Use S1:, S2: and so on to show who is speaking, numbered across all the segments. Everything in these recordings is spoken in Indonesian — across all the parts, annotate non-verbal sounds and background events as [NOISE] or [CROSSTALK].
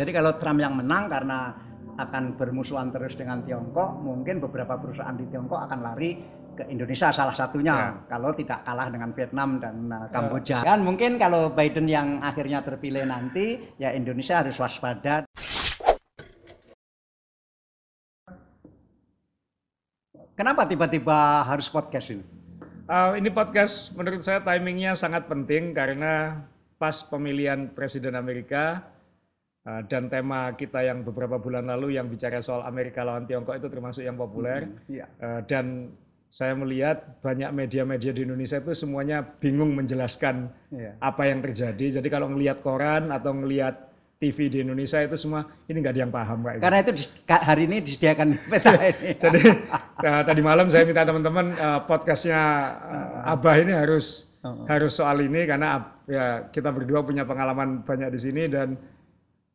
S1: Jadi kalau Trump yang menang karena akan bermusuhan terus dengan Tiongkok, mungkin beberapa perusahaan di Tiongkok akan lari ke Indonesia salah satunya
S2: Ya.
S1: kalau tidak kalah dengan Vietnam dan uh, Kamboja. Dan mungkin kalau Biden yang akhirnya terpilih nanti, ya Indonesia harus waspada. Kenapa tiba-tiba harus podcast ini?
S2: Uh, ini podcast menurut saya timingnya sangat penting karena pas pemilihan Presiden Amerika dan tema kita yang beberapa bulan lalu yang bicara soal Amerika lawan Tiongkok itu termasuk yang populer
S1: Iya.
S2: Uh, dan saya melihat banyak media-media di Indonesia itu semuanya bingung menjelaskan
S1: Iya.
S2: apa yang terjadi. Jadi kalau ngelihat koran atau ngelihat TV di Indonesia itu semua ini nggak ada yang paham gitu.
S1: Karena itu hari ini disediakan [LAUGHS] peta ini.
S2: Jadi uh, tadi malam saya minta teman-teman uh, podcastnya uh, Abah ini harus
S1: Oh.
S2: harus soal ini karena ya kita berdua punya pengalaman banyak di sini dan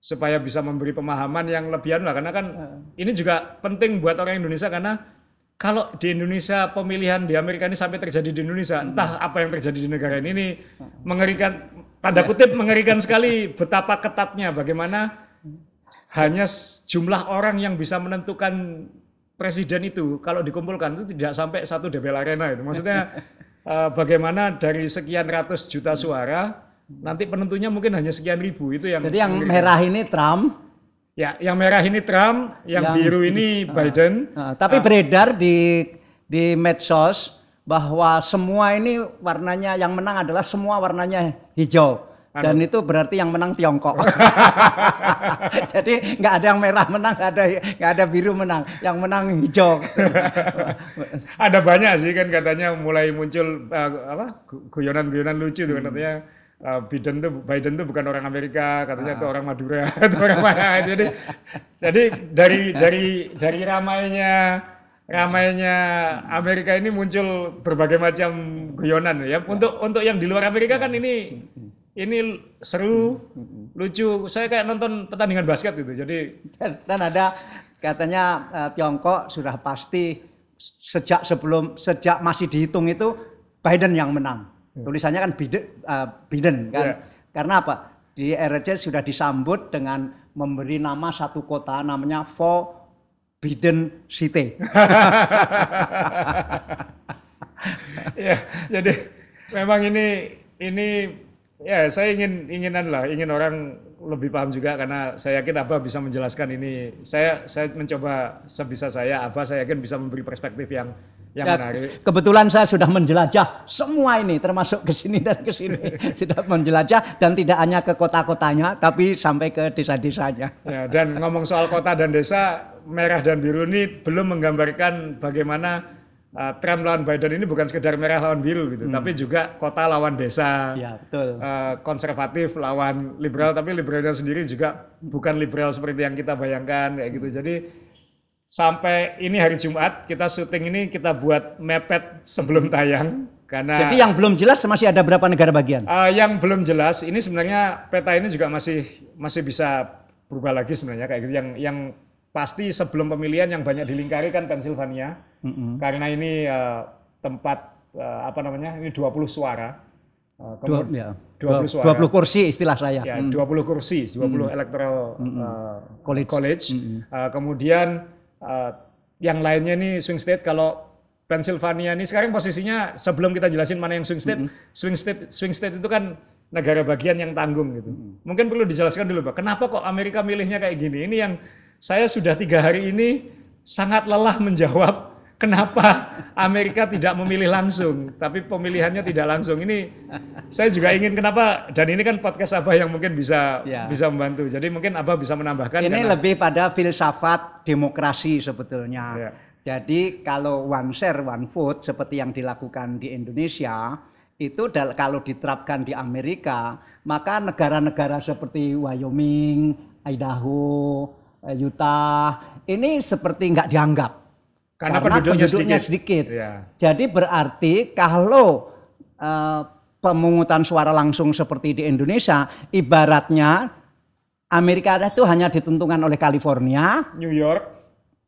S2: supaya bisa memberi pemahaman yang lebihan lah. Karena kan ini juga penting buat orang Indonesia karena kalau di Indonesia pemilihan di Amerika ini sampai terjadi di Indonesia entah apa yang terjadi di negara ini ini mengerikan tanda kutip mengerikan sekali betapa ketatnya bagaimana hanya s- jumlah orang yang bisa menentukan presiden itu kalau dikumpulkan itu tidak sampai satu DPL Arena itu. Maksudnya [LAUGHS] eh, bagaimana dari sekian ratus juta suara nanti penentunya mungkin hanya sekian ribu itu yang
S1: Jadi yang merah ini Trump,
S2: ya yang merah ini Trump, yang,
S1: Yang-
S2: biru ini Biden.
S1: Nah, tapi beredar di di medsos bahwa semua ini warnanya yang menang adalah semua warnanya hijau.
S2: Anu.
S1: Dan itu berarti yang menang Tiongkok. [LAUGHS] Jadi nggak ada yang merah menang, nggak ada nggak ada biru menang, yang menang hijau. [LAUGHS]
S2: Ada banyak sih kan katanya mulai muncul eh, apa gu- guyonan-guyonan lucu tuh kan, katanya eh, Biden tuh Biden tuh bukan orang Amerika, katanya itu orang Madura, [LAUGHS] itu orang mana. Jadi jadi dari dari dari ramainya ramainya Amerika ini muncul berbagai macam guyonan ya. Untuk untuk yang di luar Amerika kan ini ini seru, lucu. Saya kayak nonton pertandingan basket gitu. Jadi
S1: Dan, dan ada katanya eh, Tiongkok sudah pasti sejak sebelum sejak masih dihitung itu Biden yang menang. Tulisannya kan Biden, eh, Biden kan.
S2: Iya.
S1: Karena apa? Di RRC sudah disambut dengan memberi nama satu kota namanya Forbidden City. [LAUGHS]
S2: ya jadi memang ini ini ya saya ingin inginan lah ingin orang lebih paham juga karena saya yakin Abah bisa menjelaskan ini. Saya saya mencoba sebisa saya Abah saya yakin bisa memberi perspektif yang yang
S1: Ya,
S2: menarik.
S1: kebetulan saya sudah menjelajah semua ini termasuk ke sini dan ke sini. [LAUGHS] Sudah menjelajah dan tidak hanya ke kota-kotanya tapi sampai ke desa-desanya.
S2: ya, dan ngomong soal kota dan desa merah dan biru ini belum menggambarkan bagaimana uh, Trump lawan Biden ini bukan sekedar merah lawan biru gitu tapi juga kota lawan desa
S1: Ya, betul.
S2: eh, konservatif lawan liberal tapi liberalnya sendiri juga bukan liberal seperti yang kita bayangkan kayak gitu jadi sampai ini hari Jumat kita syuting ini kita buat mepet sebelum tayang karena
S1: Jadi yang belum jelas masih ada berapa negara bagian?
S2: eh, yang belum jelas ini sebenarnya peta ini juga masih masih bisa berubah lagi sebenarnya kayak gitu yang yang pasti sebelum pemilihan yang banyak dilingkari kan Pennsylvania
S1: Mm-mm.
S2: karena ini eh, tempat eh, apa namanya ini 20 suara Eh,
S1: Dua, ya.
S2: 20
S1: Dua-
S2: suara.
S1: 20 kursi istilah saya.
S2: ya
S1: Hmm.
S2: 20 kursi, 20 electoral uh,
S1: College.
S2: college. Uh, kemudian uh, yang lainnya nih swing state kalau Pennsylvania ini sekarang posisinya sebelum kita jelasin mana yang swing state, swing state swing state itu kan negara bagian yang tanggung gitu. Mungkin perlu dijelaskan dulu, Pak. Kenapa kok Amerika milihnya kayak gini? Ini yang saya sudah tiga hari ini sangat lelah menjawab kenapa Amerika tidak memilih langsung, tapi pemilihannya tidak langsung. Ini saya juga ingin kenapa dan ini kan podcast Abah yang mungkin bisa
S1: Ya.
S2: bisa membantu. Jadi mungkin Abah bisa menambahkan
S1: Ini
S2: karena-
S1: lebih pada filsafat demokrasi sebetulnya.
S2: Ya.
S1: Jadi kalau one share one vote seperti yang dilakukan di Indonesia itu kalau diterapkan di Amerika maka negara-negara seperti Wyoming, Idaho, Utah ini seperti nggak dianggap
S2: Karena penduduknya sedikit.
S1: sedikit.
S2: Ya.
S1: Jadi berarti kalau eh, pemungutan suara langsung seperti di Indonesia, ibaratnya Amerika itu hanya ditentukan oleh California,
S2: New York,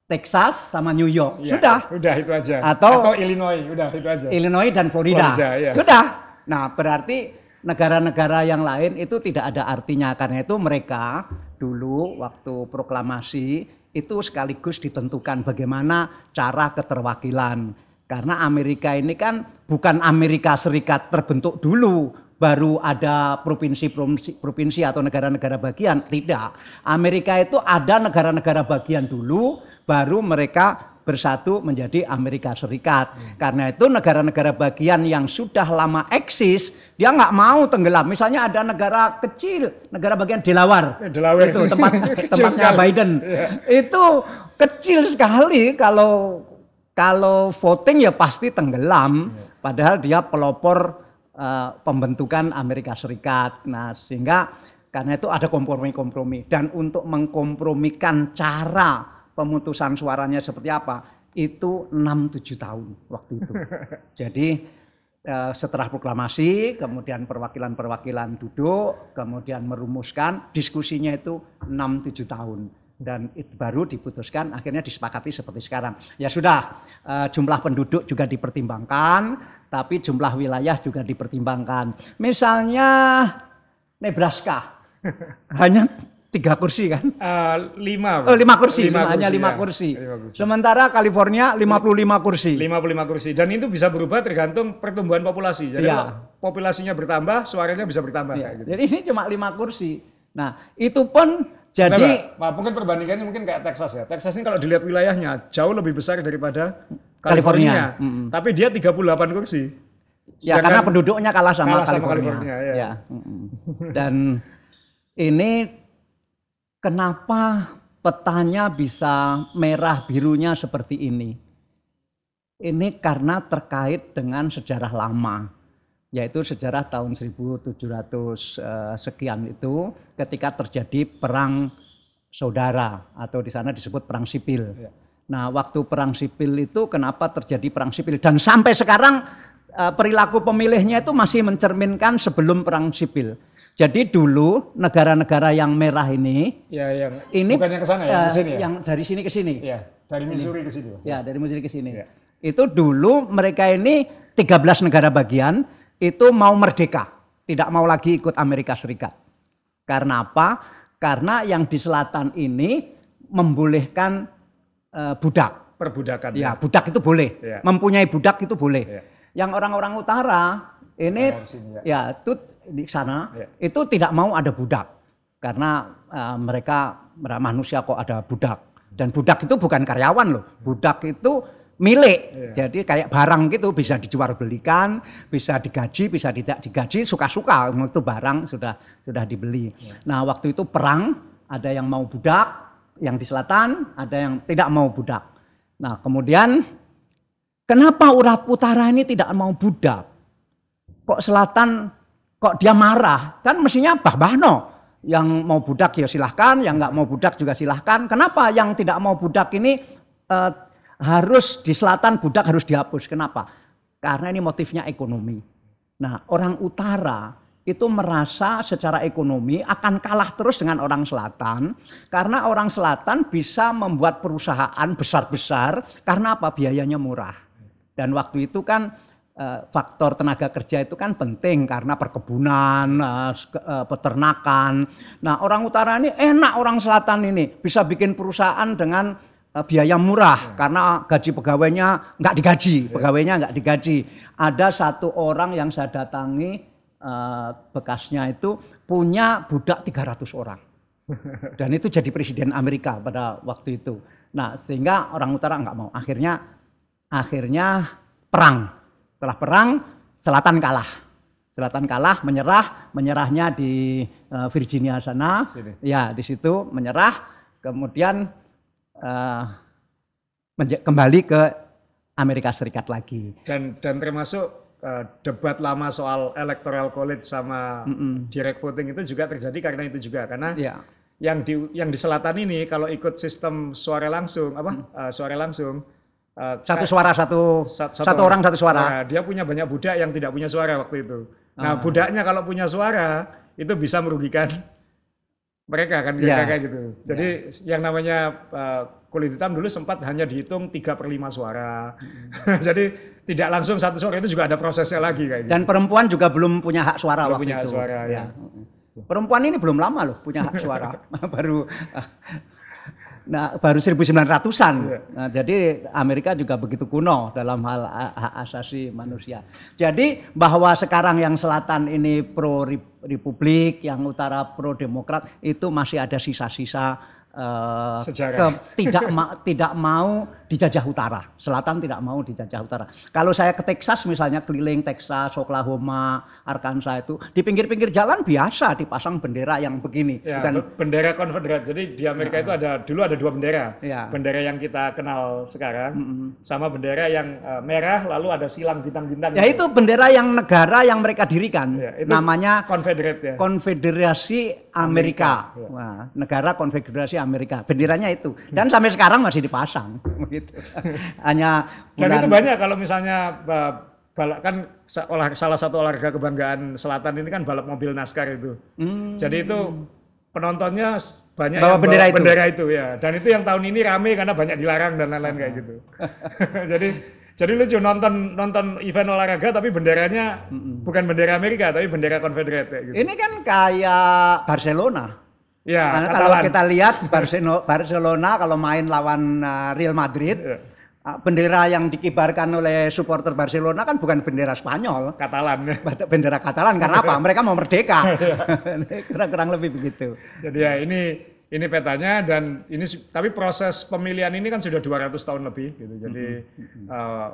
S1: Texas, sama New York.
S2: ya,
S1: Sudah.
S2: udah itu aja.
S1: Atau-
S2: Illinois, udah itu aja.
S1: Illinois dan Florida.
S2: Florida, iya.
S1: Sudah. Nah, berarti negara-negara yang lain itu tidak ada artinya karena itu mereka dulu waktu proklamasi itu sekaligus ditentukan bagaimana cara keterwakilan. Karena Amerika ini kan bukan Amerika Serikat terbentuk dulu baru ada provinsi-provinsi provinsi atau negara-negara bagian. Tidak. Amerika itu ada negara-negara bagian dulu baru mereka bersatu menjadi Amerika Serikat. Hmm. Karena itu negara-negara bagian yang sudah lama eksis, dia nggak mau tenggelam. Misalnya ada negara kecil, negara bagian Delaware,
S2: eh, Delaware.
S1: itu tempat [LAUGHS] tempatnya Biden, yeah. itu kecil sekali kalau kalau voting ya pasti tenggelam. Yeah. Padahal dia pelopor uh, pembentukan Amerika Serikat. Nah sehingga karena itu ada kompromi-kompromi dan untuk mengkompromikan cara pemutusan suaranya seperti apa itu 6-7 tahun waktu itu. [LAUGHS] Jadi eh, setelah proklamasi, kemudian perwakilan-perwakilan duduk, kemudian merumuskan, diskusinya itu 6-7 tahun. Dan itu baru diputuskan, akhirnya disepakati seperti sekarang. Ya sudah, eh, jumlah penduduk juga dipertimbangkan, tapi jumlah wilayah juga dipertimbangkan. Misalnya Nebraska, [LAUGHS] hanya tiga kursi kan?
S2: Uh, lima.
S1: Oh, lima kursi, lima, hanya lima, ya. kursi. lima kursi. Sementara California 55 kursi.
S2: 55 kursi. Dan itu bisa berubah tergantung pertumbuhan populasi. Jadi ya. populasinya bertambah, suaranya bisa bertambah. Ya.
S1: gitu. Jadi ini cuma lima kursi. Nah, itu pun jadi
S2: nah, mungkin perbandingannya mungkin kayak Texas ya. Texas ini kalau dilihat wilayahnya jauh lebih besar daripada California. California. Mm -hmm. Tapi dia 38 kursi.
S1: Ya, karena penduduknya kalah sama
S2: kalah California. Sama California ya.
S1: ya. Dan ini kenapa petanya bisa merah birunya seperti ini? Ini karena terkait dengan sejarah lama, yaitu sejarah tahun 1700 eh, sekian itu ketika terjadi perang saudara atau di sana disebut perang sipil. Ya. Nah, waktu perang sipil itu kenapa terjadi perang sipil dan sampai sekarang eh, perilaku pemilihnya itu masih mencerminkan sebelum perang sipil. Jadi dulu negara-negara yang merah ini,
S2: ya yang ini bukan yang ke sana ya, sini ya.
S1: Yang dari sini ke sini.
S2: Ya, dari Missouri ke sini.
S1: Ya, dari Missouri ke sini. Ya. Itu dulu mereka ini 13 negara bagian itu mau merdeka, tidak mau lagi ikut Amerika Serikat. Karena apa? Karena yang di selatan ini membolehkan uh, budak.
S2: Perbudakan.
S1: Ya, budak itu boleh. Ya. Mempunyai budak itu boleh. Ya. Yang orang-orang utara ini ya, ya itu di sana ya. itu tidak mau ada budak. Karena uh, mereka manusia kok ada budak. Dan budak itu bukan karyawan loh. Budak itu milik. Ya. jadi kayak barang gitu bisa dijual belikan bisa digaji bisa tidak digaji suka-suka. Itu barang sudah sudah dibeli. Ya. nah waktu itu perang ada yang mau budak yang di selatan ada yang tidak mau budak. Nah kemudian kenapa urat utara ini tidak mau budak? Kok selatan kok dia marah? Kan mestinya Bah Bahno yang mau budak ya silahkan, yang nggak mau budak juga silahkan. Kenapa yang tidak mau budak ini eh, harus di selatan budak harus dihapus? Kenapa? Karena ini motifnya ekonomi. Nah orang utara itu merasa secara ekonomi akan kalah terus dengan orang selatan karena orang selatan bisa membuat perusahaan besar-besar karena apa biayanya murah dan waktu itu kan faktor tenaga kerja itu kan penting karena perkebunan, eh, eh, peternakan. Nah orang utara ini enak orang selatan ini bisa bikin perusahaan dengan biaya murah ya. karena gaji pegawainya nggak digaji, ya. pegawainya nggak digaji. Ada satu orang yang saya datangi bekasnya itu punya budak 300 orang. [LAUGHS] Dan itu jadi presiden Amerika pada waktu itu. Nah, sehingga orang utara nggak mau. Akhirnya akhirnya perang setelah perang, selatan kalah. Selatan kalah, menyerah, menyerahnya di uh, Virginia sana. Sini. Ya, di situ menyerah, kemudian uh, kembali ke Amerika Serikat lagi.
S2: Dan dan termasuk uh, debat lama soal electoral college sama mm -mm. direct voting itu juga terjadi karena itu juga karena yeah. yang di yang di selatan ini kalau ikut sistem suara langsung apa mm. uh, suara langsung
S1: Uh, satu suara satu satu, satu orang satu suara. Nah,
S2: dia punya banyak budak yang tidak punya suara waktu itu. Nah, uh. budaknya kalau punya suara itu bisa merugikan mereka kan yeah. kayak gitu. Jadi yeah. yang namanya uh, kulit hitam dulu sempat hanya dihitung tiga per lima suara. Hmm. [LAUGHS] Jadi tidak langsung satu suara itu juga ada prosesnya lagi kayak gitu.
S1: Dan perempuan juga belum punya hak suara
S2: Belum
S1: waktu
S2: punya hak
S1: itu.
S2: suara, ya.
S1: Perempuan ini belum lama loh punya hak suara. [LAUGHS] [LAUGHS] baru Nah, baru 1900-an.
S2: Iya.
S1: Nah, jadi Amerika juga begitu kuno dalam hal ha- hak asasi manusia. Jadi bahwa sekarang yang selatan ini pro rep- republik, yang utara pro demokrat itu masih ada sisa-sisa eh,
S2: Sejarah.
S1: ke- tidak ma- tidak mau dijajah utara. Selatan tidak mau dijajah utara. Kalau saya ke Texas misalnya keliling Texas, Oklahoma, Arkansas itu di pinggir-pinggir jalan biasa dipasang bendera yang begini.
S2: Ya,
S1: Bukan
S2: be- bendera konfederat. Jadi di Amerika itu ada dulu ada dua bendera.
S1: Iya.
S2: Bendera yang kita kenal sekarang
S1: Mm-mm.
S2: sama bendera yang eh, merah lalu ada silang bintang-bintang.
S1: Ya
S2: gitu.
S1: itu bendera yang negara yang mereka dirikan.
S2: Ya, itu
S1: Namanya
S2: Confederate ya.
S1: Konfederasi Amerika.
S2: Amerika, ya.
S1: Wah, negara Konfederasi Amerika. Benderanya itu. Dan sampai sekarang masih dipasang. Begitu. [LAUGHS] Hanya
S2: Dan
S1: bulan-
S2: itu banyak kalau misalnya ba- balap kan olah- salah satu olahraga kebanggaan selatan ini kan balap mobil NASCAR itu.
S1: Hmm.
S2: Jadi itu penontonnya banyak
S1: Bawa bendera itu.
S2: bendera itu ya. Dan itu yang tahun ini rame karena banyak dilarang dan lain-lain kayak gitu. [LAUGHS] [LAUGHS] jadi jadi lucu nonton nonton event olahraga tapi benderanya bukan bendera Amerika tapi bendera Confederate kayak gitu.
S1: Ini kan kayak Barcelona.
S2: Ya,
S1: Karena kalau
S2: Katalan.
S1: kita lihat Barcelo- Barcelona kalau main lawan uh, Real Madrid,
S2: Ya,
S1: uh, bendera yang dikibarkan oleh supporter Barcelona kan bukan bendera Spanyol,
S2: Katalan.
S1: bendera Katalan. Karena apa? [LAUGHS] Mereka mau merdeka.
S2: Iya. [LAUGHS]
S1: Kurang-kurang lebih begitu.
S2: Jadi ya ini ini petanya dan ini tapi proses pemilihan ini kan sudah 200 tahun lebih gitu. Jadi eh,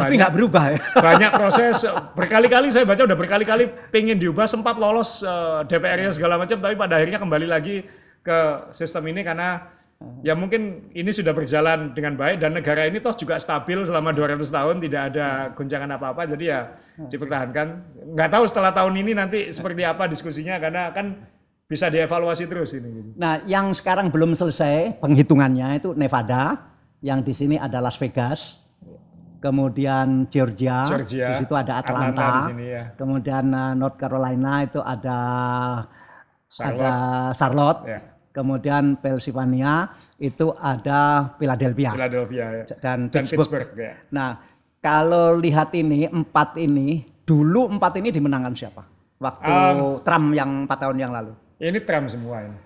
S1: Tapi nggak berubah ya. [LAUGHS]
S2: banyak proses berkali-kali saya baca udah berkali-kali pengen diubah sempat lolos eh, DPR-nya segala macam tapi pada akhirnya kembali lagi ke sistem ini karena ya mungkin ini sudah berjalan dengan baik dan negara ini toh juga stabil selama 200 tahun tidak ada goncangan apa-apa jadi ya dipertahankan. Nggak tahu setelah tahun ini nanti seperti apa diskusinya karena kan bisa dievaluasi terus ini.
S1: Nah, yang sekarang belum selesai penghitungannya itu Nevada, yang di sini ada Las Vegas, kemudian Georgia,
S2: Georgia,
S1: di situ ada Atlanta,
S2: Atlanta di sini ya.
S1: kemudian uh, North Carolina itu ada
S2: Charlotte.
S1: ada Charlotte,
S2: Ya,
S1: kemudian Pennsylvania itu ada Philadelphia
S2: Philadelphia ya.
S1: dan,
S2: Dan
S1: Pittsburgh.
S2: Pittsburgh ya.
S1: Nah, kalau lihat ini empat ini dulu empat ini dimenangkan siapa? Waktu
S2: Um,
S1: Trump yang empat tahun yang lalu.
S2: Ini Trump semua ini.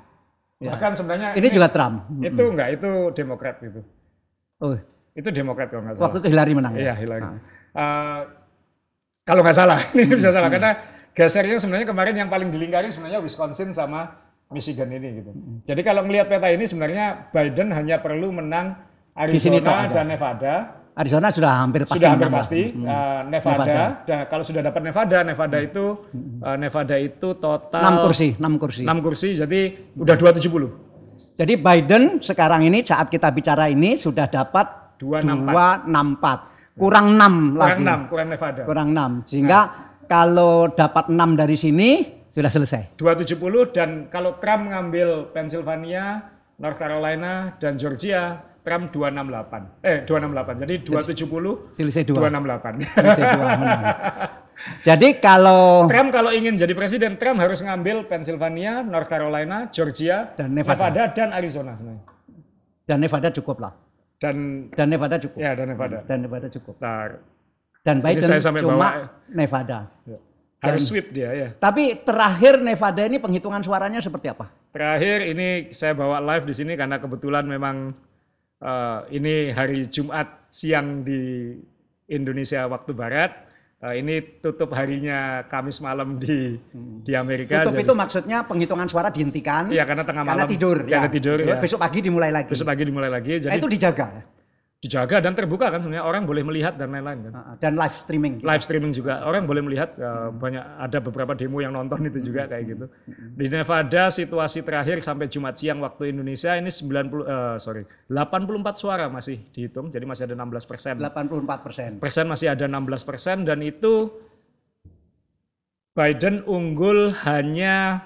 S1: Ya.
S2: Bahkan sebenarnya
S1: Ini juga Trump.
S2: itu enggak itu Demokrat itu.
S1: Oh,
S2: Itu Demokrat kalau nggak salah.
S1: waktu itu Hillary menang.
S2: Iya,
S1: ya?
S2: Hillary.
S1: Nah.
S2: Eh, kalau nggak salah, [LAUGHS] ini bisa salah karena gesernya sebenarnya kemarin yang paling dilingkari sebenarnya Wisconsin sama Michigan ini gitu. Jadi kalau melihat peta ini sebenarnya Biden hanya perlu menang
S1: Di sini
S2: Arizona dan Nevada.
S1: Arizona sudah hampir pasti.
S2: sudah hampir pasti.
S1: Hmm.
S2: Eh, Nevada,
S1: Nevada.
S2: dan kalau sudah dapat Nevada, Nevada itu eh, Nevada itu total
S1: 6 kursi, 6 kursi.
S2: 6 kursi, jadi udah 270.
S1: Jadi Biden sekarang ini saat kita bicara ini sudah dapat 264.
S2: 264.
S1: Kurang 6 lagi.
S2: Kurang 6, kurang Nevada.
S1: Kurang 6. Sehingga kalau dapat 6 dari sini sudah selesai.
S2: 270 dan kalau Trump ngambil Pennsylvania, North Carolina dan Georgia, Trump 268. Eh 268. Jadi 270
S1: Selisih 2.
S2: 268.
S1: Selisih 2 menang. Jadi kalau
S2: Trump kalau ingin jadi presiden, Trump harus ngambil Pennsylvania, North Carolina, Georgia,
S1: Dan Nevada.
S2: dan Arizona sebenarnya.
S1: dan Nevada cukup lah.
S2: Dan
S1: Dan Nevada cukup.
S2: ya dan Nevada.
S1: Dan Nevada cukup.
S2: Nah,
S1: Dan Biden
S2: saya sampai
S1: cuma
S2: bawa-
S1: Nevada.
S2: ya. harus sweep dia ya.
S1: Tapi terakhir Nevada ini penghitungan suaranya seperti apa?
S2: Terakhir ini saya bawa live di sini karena kebetulan memang eh, ini hari Jumat siang di Indonesia waktu barat. Eh, ini tutup harinya Kamis malam di di Amerika.
S1: Tutup
S2: Jadi-
S1: itu maksudnya penghitungan suara dihentikan
S2: Iya karena tengah
S1: karena
S2: malam.
S1: tidur.
S2: Karena
S1: ya.
S2: tidur ya.
S1: Besok pagi dimulai lagi.
S2: Besok pagi dimulai lagi.
S1: Nah,
S2: Jadi
S1: itu dijaga?
S2: Dijaga dan terbuka kan sebenarnya orang boleh melihat dan lain-lain kan.
S1: Dan live streaming.
S2: Live streaming juga orang boleh melihat eh, banyak ada beberapa demo yang nonton itu juga kayak gitu. Di Nevada situasi terakhir sampai Jumat siang waktu Indonesia ini 90 eh, sorry 84 suara masih dihitung jadi masih ada 16 persen.
S1: 84 persen.
S2: Persen masih ada 16 persen dan itu Biden unggul hanya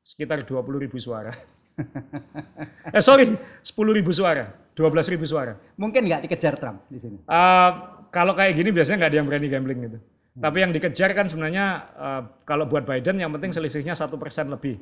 S2: sekitar 20 ribu suara. [LAUGHS] eh sorry 10 ribu suara, 12 ribu suara.
S1: Mungkin nggak dikejar Trump di sini.
S2: Eh, kalau kayak gini biasanya nggak ada yang berani gambling gitu. Tapi yang dikejar kan sebenarnya eh, kalau buat Biden yang penting selisihnya satu persen lebih.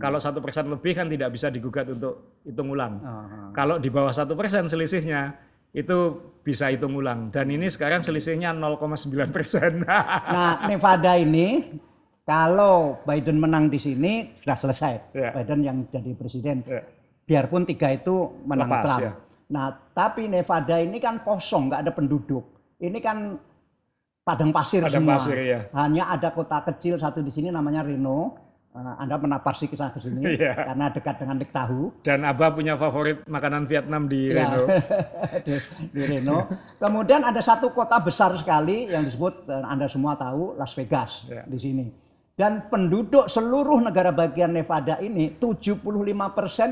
S2: Kalau satu persen lebih kan tidak bisa digugat untuk hitung ulang.
S1: Ah,
S2: Kalau di bawah satu persen selisihnya itu bisa hitung ulang. Dan ini sekarang selisihnya 0,9 persen. [LAUGHS]
S1: nah, Nevada ini kalau Biden menang di sini sudah selesai. Yeah. Biden yang jadi presiden. Yeah. Biarpun tiga itu menang Lepas, Trump. Ya. Nah, tapi Nevada ini kan kosong, nggak ada penduduk. Ini kan padang pasir padang semua. Pasir, ya. Hanya ada kota kecil satu di sini namanya Reno. Eh, Anda pernah pasti ke ke sini [LAUGHS] yeah. karena dekat dengan Dik Tahu.
S2: Dan Abah punya favorit makanan Vietnam di yeah. Reno. [LAUGHS]
S1: di, di Reno. Kemudian ada satu kota besar sekali yang disebut eh, Anda semua tahu Las Vegas yeah. di sini. Dan penduduk seluruh negara bagian Nevada ini 75%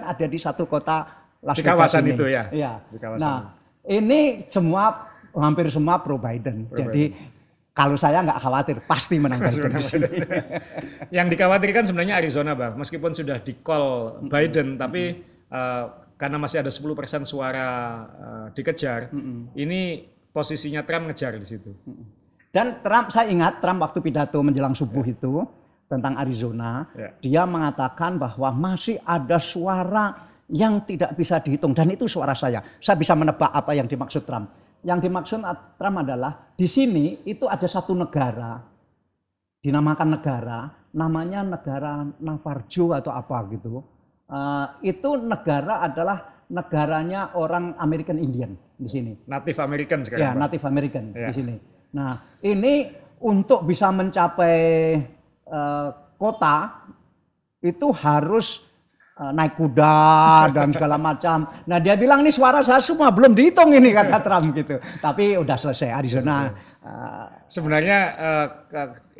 S1: ada di satu kota
S2: Las di kawasan
S1: ini.
S2: itu ya.
S1: Iya. Nah, ini semua hampir semua pro Biden. Pro Jadi Biden. kalau saya nggak khawatir, pasti menang Biden di.
S2: Yang dikhawatirkan sebenarnya Arizona, Bang. Meskipun sudah di call Biden, mm -hmm. tapi uh, karena masih ada 10% suara uh, dikejar, mm -hmm. ini posisinya Trump ngejar di situ.
S1: Dan Trump, saya ingat Trump waktu pidato menjelang subuh yeah. itu tentang Arizona, yeah. dia mengatakan bahwa masih ada suara yang tidak bisa dihitung dan itu suara saya. Saya bisa menebak apa yang dimaksud Trump. Yang dimaksud Trump adalah di sini itu ada satu negara dinamakan negara, namanya negara Navarjo atau apa gitu. Uh, itu negara adalah negaranya orang American Indian di sini.
S2: Native American sekarang.
S1: Ya, Native American ya. di sini. Nah, ini untuk bisa mencapai uh, kota itu harus naik kuda dan segala macam. Nah, dia bilang ini suara saya semua belum dihitung ini kata Trump gitu. Tapi udah selesai Arizona.
S2: Uh, Sebenarnya uh,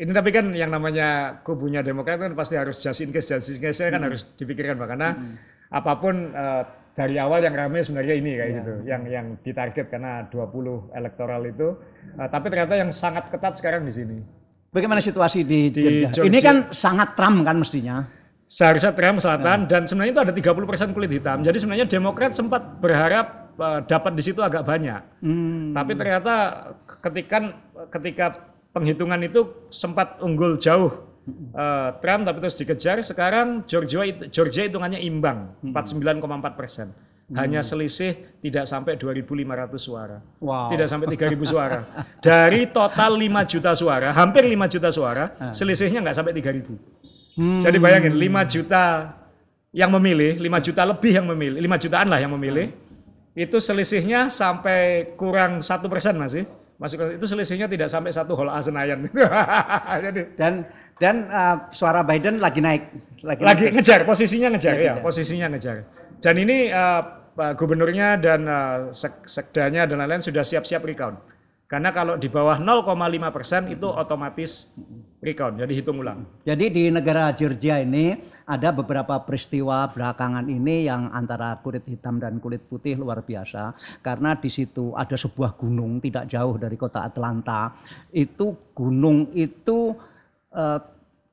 S2: ini tapi kan yang namanya kubunya Demokrat kan pasti harus just in case, just in case kan hmm. harus dipikirkan Pak karena hmm. apa pun uh, dari awal yang ramai sebenarnya ini kayak yeah. gitu, yang yang ditarget karena 20 elektoral itu, uh, tapi ternyata yang sangat ketat sekarang di sini.
S1: Bagaimana situasi di, di Georgia? Ini kan sangat Trump kan mestinya.
S2: Seharusnya Trump selatan yeah. dan sebenarnya itu ada 30% kulit hitam. Jadi sebenarnya Demokrat sempat berharap uh, dapat di situ agak banyak. Hmm. Tapi ternyata ketika ketika penghitungan itu sempat unggul jauh uh, Trump tapi terus dikejar. Sekarang Georgia Georgia hitungannya imbang, 49,4 hmm. persen. Hanya hmm. selisih tidak sampai 2.500 suara. Wow. Tidak sampai 3.000 suara. [LAUGHS] Dari total 5 juta suara, hampir 5 juta suara, selisihnya nggak sampai 3.000. Hmm. Jadi bayangin 5 juta yang memilih, 5 juta lebih yang memilih, 5 jutaan lah yang memilih, hmm. itu selisihnya sampai kurang satu persen masih. Masuk itu selisihnya tidak sampai satu hol A Senayan. [LAUGHS]
S1: Jadi dan dan uh, suara Biden lagi naik.
S2: Lagi, lagi naik. ngejar, posisinya ngejar ya, posisinya ngejar. Dan ini uh, gubernurnya dan uh, sek sekdanya dan lain-lain sudah siap-siap recount. Karena kalau di bawah 0,5 persen itu otomatis recount, jadi hitung ulang.
S1: Jadi di negara Georgia ini ada beberapa peristiwa belakangan ini yang antara kulit hitam dan kulit putih luar biasa. Karena di situ ada sebuah gunung tidak jauh dari kota Atlanta. Itu gunung itu uh,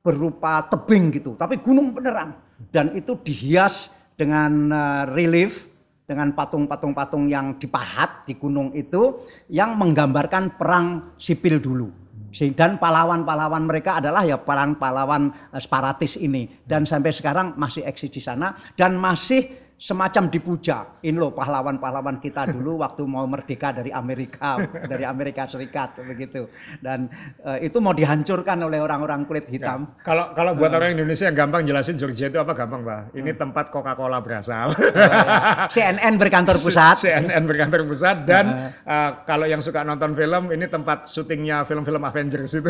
S1: berupa tebing gitu, tapi gunung beneran. Dan itu dihias dengan uh, relief, dengan patung-patung-patung yang dipahat di gunung itu, yang menggambarkan perang sipil dulu. Dan pahlawan-pahlawan mereka adalah ya perang pahlawan uh, separatis ini. Dan sampai sekarang masih eksis di sana dan masih semacam dipuja. Ini loh pahlawan-pahlawan kita [LAUGHS] dulu waktu mau merdeka dari Amerika, dari Amerika Serikat begitu. Dan uh, itu mau dihancurkan oleh orang-orang kulit ya, hitam.
S2: Ya. Kalau kalau buat uh, orang Indonesia yang gampang jelasin Georgia itu apa gampang, Pak? Ini uh, tempat Coca-Cola berasal. Uh,
S1: ya. CNN berkantor [LAUGHS] pusat.
S2: CNN berkantor pusat dan uh, uh, kalau yang suka nonton film ini tempat syutingnya film-film Avengers itu.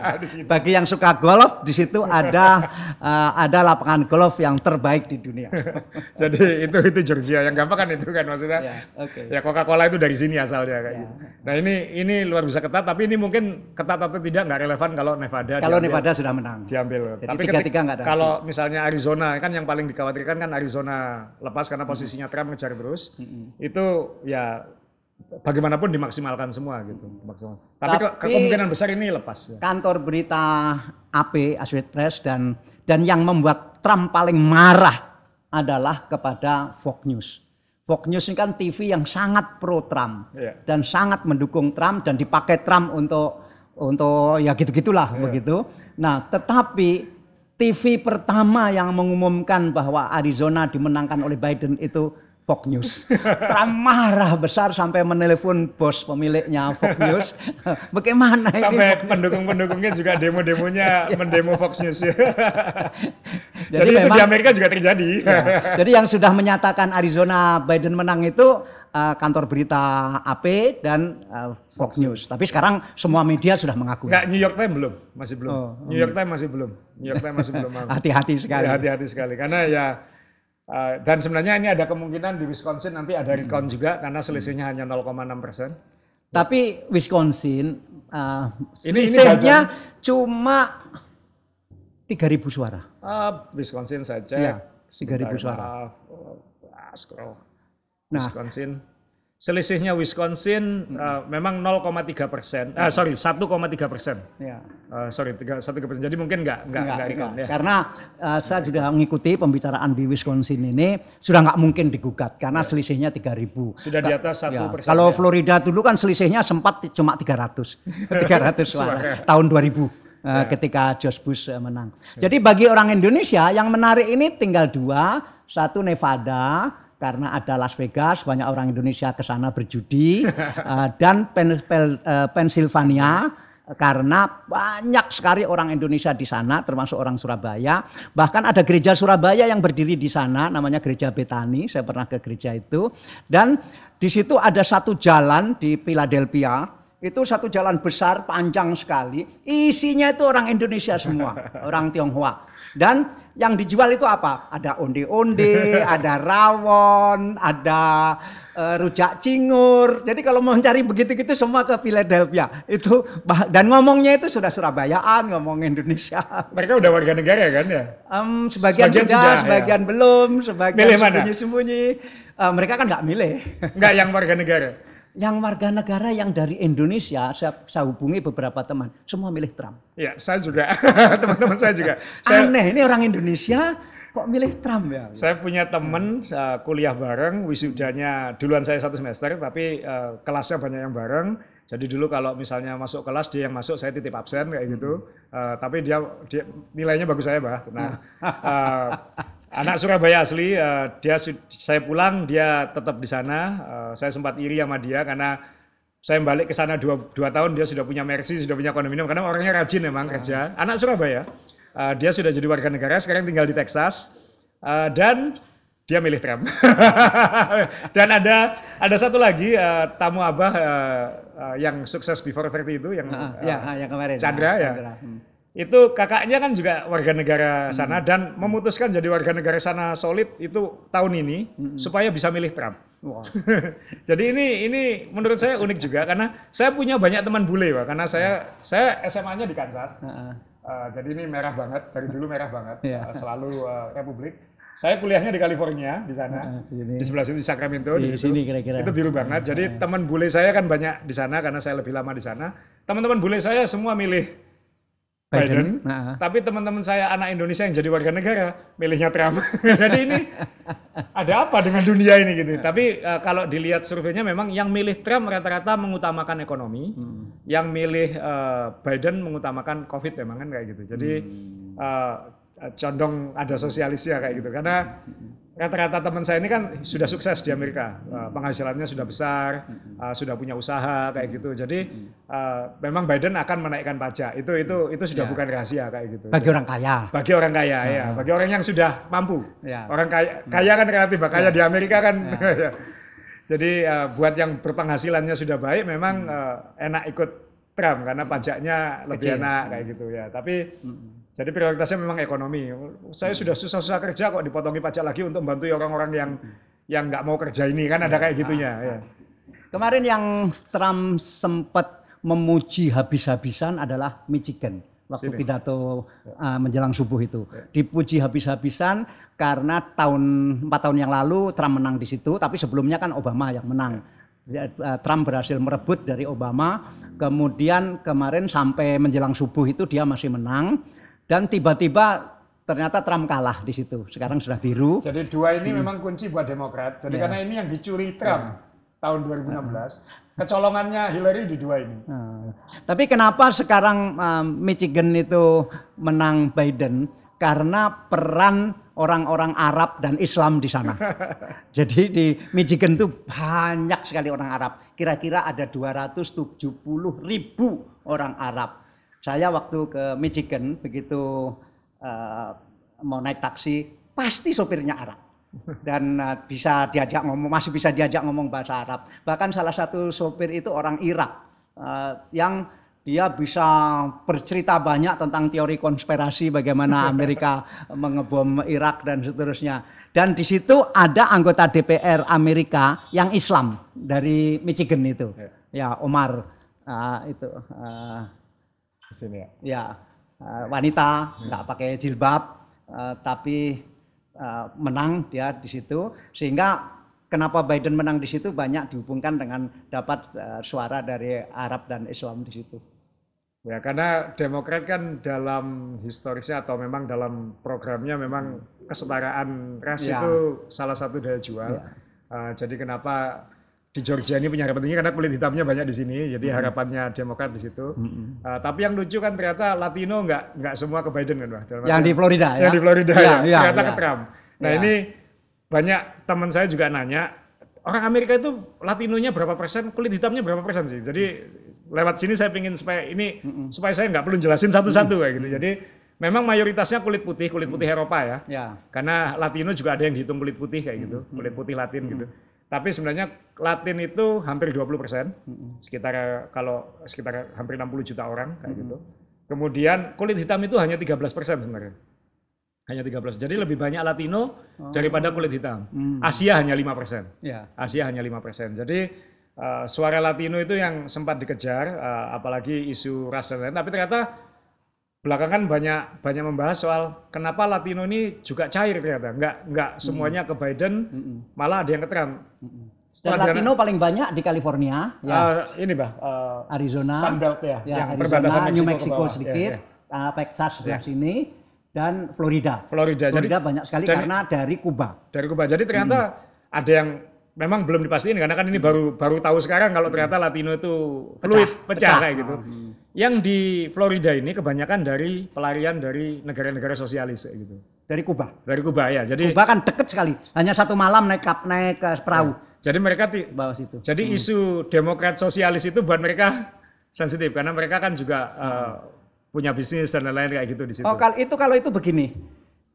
S2: [LAUGHS]
S1: Bagi yang suka golf di situ ada uh, ada lapangan golf yang terbaik di dunia.
S2: Jadi [LAUGHS] itu itu Georgia yang gampang kan itu kan maksudnya. Ya, okay. ya Coca-Cola itu dari sini asalnya kayak ya. gitu. Nah ini ini luar biasa ketat tapi ini mungkin ketat atau tidak nggak relevan kalau Nevada.
S1: Kalau diambil, Nevada sudah menang.
S2: Diambil. Jadi tapi tiga, tiga ada. Kalau misalnya Arizona kan yang paling dikhawatirkan kan Arizona lepas karena posisinya Trump ngejar terus. -hmm. Itu ya bagaimanapun dimaksimalkan semua gitu maksimal. Tapi, Tapi ke, kemungkinan besar ini lepas.
S1: Ya. Kantor berita AP Associated Press dan dan yang membuat Trump paling marah adalah kepada Fox News. Fox News ini kan TV yang sangat pro Trump yeah. dan sangat mendukung Trump dan dipakai Trump untuk untuk ya gitu-gitulah yeah. begitu. Nah, tetapi TV pertama yang mengumumkan bahwa Arizona dimenangkan oleh Biden itu Fox News. Trump marah besar sampai menelepon bos pemiliknya Fox News. [LAUGHS] Bagaimana ini?
S2: Sampai pendukung-pendukungnya juga demo-demonya mendemo Fox News ya. [LAUGHS]
S1: Jadi
S2: Jadi, itu
S1: memang-
S2: di Amerika juga terjadi.
S1: Ya. Jadi yang sudah menyatakan Arizona Biden menang itu uh, kantor berita AP dan uh, Fox News. Tapi sekarang semua media sudah mengakui.
S2: Enggak, New York Times belum, masih belum.
S1: Oh,
S2: New York Times masih belum. New York Times masih belum. [LAUGHS]
S1: Hati-hati sekali.
S2: Ya, hati-hati sekali karena ya uh, dan sebenarnya ini ada kemungkinan di Wisconsin nanti ada recount juga karena selisihnya hanya 0,6 persen.
S1: Tapi Wisconsin uh,
S2: Ini- ini
S1: selisihnya cuma 3.000 suara.
S2: Uh, Wisconsin saya cek.
S1: Iya, 3.000
S2: Sebentar,
S1: suara.
S2: maaf. Ah, scroll.
S1: Nah.
S2: Wisconsin. Selisihnya Wisconsin uh, memang 0,3 persen. Ah sorry 1,3 persen.
S1: Ya.
S2: Uh, sorry tiga satu persen. Jadi mungkin nggak nggak nggak recount ya.
S1: Karena uh, saya juga mengikuti pembicaraan di Wisconsin ini sudah nggak mungkin digugat karena selisihnya 3.000.
S2: Sudah di atas satu
S1: Ya,
S2: persen.
S1: Kalau
S2: ya.
S1: Florida dulu kan selisihnya sempat cuma 300. 300 [LAUGHS] suara tahun 2000 uh,
S2: Ya.
S1: ketika George Bush uh, menang. Jadi bagi orang Indonesia yang menarik ini tinggal dua, satu Nevada karena ada Las Vegas, banyak orang Indonesia ke sana berjudi. Uh, [LAUGHS] dan uh, Pennsylvania karena banyak sekali orang Indonesia di sana termasuk orang Surabaya. Bahkan ada gereja Surabaya yang berdiri di sana namanya gereja Betani. Saya pernah ke gereja itu. Dan di situ ada satu jalan di Philadelphia. Itu satu jalan besar panjang sekali. Isinya itu orang Indonesia semua [LAUGHS] orang Tionghoa dan yang dijual itu apa ada onde-onde [LAUGHS] ada rawon ada eh, rujak cingur jadi kalau mau cari begitu-gitu semua ke Philadelphia itu dan ngomongnya itu sudah Surabayaan ngomong Indonesia
S2: Mereka udah warga negara kan ya?
S1: Em, sebagian,
S2: Sebagian
S1: sudah,
S2: sudah, ya.
S1: sebagian belum, sebagian sembunyi-sembunyi. Eh, mereka kan nggak milih.
S2: Enggak yang warga negara.
S1: Yang warga negara yang dari Indonesia, saya, saya hubungi beberapa teman, semua milih Trump.
S2: Ya, saya juga. [LAUGHS] Teman-teman saya juga. Saya,
S1: Aneh, ini orang Indonesia kok milih Trump ya?
S2: saya punya teman uh, kuliah bareng, wisudanya duluan saya satu semester, tapi uh, kelasnya banyak yang bareng. Jadi dulu kalau misalnya masuk kelas dia yang masuk, saya titip absen kayak gitu. Uh, tapi dia, dia nilainya bagus saya, bah. Nah, uh, [LAUGHS] anak Surabaya asli, uh, dia saya pulang dia tetap di sana. Uh, saya sempat iri sama dia karena saya balik ke sana dua, dua tahun dia sudah punya Mercy, sudah punya kondominium karena orangnya rajin emang kerja. Anak Surabaya, Uh, dia sudah jadi warga negara, sekarang tinggal di Texas Uh, dan dia milih Trump. [LAUGHS] dan ada ada satu lagi uh, tamu abah uh, uh, yang sukses before 30 itu yang
S1: Ah,
S2: uh,
S1: ya, ah, yang kemarin.
S2: Chandra ya.
S1: Chandra. Hmm.
S2: Itu kakaknya kan juga warga negara sana dan memutuskan jadi warga negara sana solid itu tahun ini supaya bisa milih Trump.
S1: Wah. [LAUGHS]
S2: Jadi ini ini menurut saya unik juga karena saya punya banyak teman bule pak karena saya saya SMA-nya di Kansas.
S1: Ah.
S2: Uh, jadi ini merah banget dari dulu merah banget
S1: Iya.
S2: uh, selalu uh, Republik. Saya kuliahnya di California di sana
S1: ini.
S2: di sebelah situ di Sacramento
S1: Di
S2: situ.
S1: sini kira-kira.
S2: Itu biru banget. Jadi teman bule saya kan banyak di sana karena saya lebih lama di sana. Teman-teman bule saya semua milih Biden.
S1: Biden. Ah, ah.
S2: Tapi teman-teman saya anak Indonesia yang jadi warga negara milihnya Trump. [LAUGHS] jadi ini ada apa dengan dunia ini gitu. Tapi uh, kalau dilihat surveinya memang yang milih Trump rata-rata mengutamakan ekonomi,
S1: Hmm.
S2: yang milih uh, Biden mengutamakan COVID memang kan kayak gitu. Jadi
S1: Hmm.
S2: uh, condong ada sosialisnya kayak gitu. Karena rata-rata teman saya ini kan sudah sukses di Amerika, Uh, penghasilannya sudah besar, uh, sudah punya usaha kayak gitu. Jadi uh, memang Biden akan menaikkan pajak. Itu itu itu sudah
S1: Ya.
S2: bukan rahasia kayak gitu.
S1: Bagi orang kaya.
S2: Bagi orang kaya ya, bagi orang yang sudah mampu.
S1: Ya.
S2: Orang kaya kaya kan relatif, Pak. kaya di Amerika kan. [LAUGHS] Jadi uh, buat yang berpenghasilannya sudah baik, memang uh, enak ikut Trump karena pajaknya lebih
S1: Kecil.
S2: enak kayak gitu ya. Tapi jadi prioritasnya memang ekonomi. Saya sudah susah-susah kerja kok dipotongi pajak lagi untuk membantu orang-orang yang yang nggak mau kerja ini kan ada kayak gitunya. Ya.
S1: Kemarin yang Trump sempat memuji habis-habisan adalah Michigan waktu
S2: Sini.
S1: pidato uh, menjelang subuh itu. Dipuji habis-habisan karena tahun empat tahun yang lalu Trump menang di situ, tapi sebelumnya kan Obama yang menang. Ya, uh, Trump berhasil merebut dari Obama, kemudian kemarin sampai menjelang subuh itu dia masih menang dan tiba-tiba ternyata Trump kalah di situ. Sekarang sudah biru.
S2: Jadi dua ini memang kunci buat Demokrat. Jadi
S1: Ya.
S2: karena ini yang dicuri Trump tahun 2016, kecolongannya Hillary di dua ini.
S1: Nah, tapi kenapa sekarang um, Michigan itu menang Biden? Karena peran orang-orang Arab dan Islam di sana. [LAUGHS] Jadi di Michigan itu banyak sekali orang Arab. Kira-kira ada 270 ribu orang Arab. Saya waktu ke Michigan begitu uh, mau naik taksi pasti sopirnya Arab dan uh, bisa diajak ngomong masih bisa diajak ngomong bahasa Arab. Bahkan salah satu sopir itu orang Irak uh, yang dia bisa bercerita banyak tentang teori konspirasi bagaimana [LAUGHS] Amerika mengebom Irak dan seterusnya. Dan di situ ada anggota DPR Amerika yang Islam dari Michigan itu, ya, ya Omar uh, itu. Uh, sini ya. Ya uh, wanita hmm. nggak hmm. pakai jilbab, uh, tapi uh, menang dia di situ sehingga kenapa Biden menang di situ banyak dihubungkan dengan dapat uh, suara dari Arab dan Islam di situ.
S2: Ya, karena Demokrat kan dalam historisnya atau memang dalam programnya memang kesetaraan ras ya. itu salah satu daya jual. Ya. Uh, jadi kenapa di Georgia ini punya harapan tinggi karena kulit hitamnya banyak di sini, jadi hmm. harapannya Demokrat di situ. Hmm. Uh, tapi yang lucu kan ternyata Latino nggak nggak semua ke Biden kan, Pak.
S1: yang di Florida
S2: ya. Yang di Florida ya, ya, ya ternyata ya. ke Trump. Nah ya. ini banyak teman saya juga nanya, orang Amerika itu Latinonya berapa persen, kulit hitamnya berapa persen sih? Jadi lewat sini saya ingin supaya ini mm -mm. supaya saya nggak perlu jelasin satu-satu kayak gitu. Jadi memang mayoritasnya kulit putih, kulit putih Eropa ya. ya. Karena Latino juga ada yang dihitung kulit putih kayak gitu, kulit putih Latin gitu. Tapi sebenarnya Latin itu hampir 20 persen, sekitar kalau sekitar hampir 60 juta orang kayak gitu. Kemudian kulit hitam itu hanya 13 persen sebenarnya. Hanya 13. Jadi lebih banyak Latino oh. daripada kulit hitam. Asia hanya 5 persen. Ya. Asia hanya 5 persen. Jadi uh, suara Latino itu yang sempat dikejar, uh, apalagi isu ras dan lain. Tapi ternyata belakangan banyak banyak membahas soal kenapa Latino ini juga cair ternyata, nggak nggak semuanya ke Biden, malah ada yang ke Trump.
S1: Dan Latino paling banyak di California,
S2: ya. Uh, ini bah, uh,
S1: Arizona,
S2: Sunbelt ya,
S1: ya yang Arizona, perbatasan New Mexico sedikit, ya, ya. Uh, Texas sebelah ya. sini, dan Florida.
S2: Florida.
S1: Florida Jadi, banyak sekali dari, karena dari Kuba.
S2: Dari Kuba. Jadi ternyata hmm. ada yang memang belum dipastikan karena kan ini baru baru tahu sekarang kalau ternyata Latino itu fluid pecah, pecah, pecah kayak gitu. Hmm. Yang di Florida ini kebanyakan dari pelarian dari negara-negara sosialis kayak gitu.
S1: Dari Kuba.
S2: Dari Kuba ya. Jadi
S1: Kuba kan deket sekali. Hanya satu malam naik kap naik ke perahu.
S2: Ya. Jadi mereka di bawah situ. Jadi hmm. isu Demokrat sosialis itu buat mereka sensitif karena mereka kan juga uh, punya bisnis dan lain-lain kayak gitu di situ.
S1: Oh, kalau itu kalau itu begini.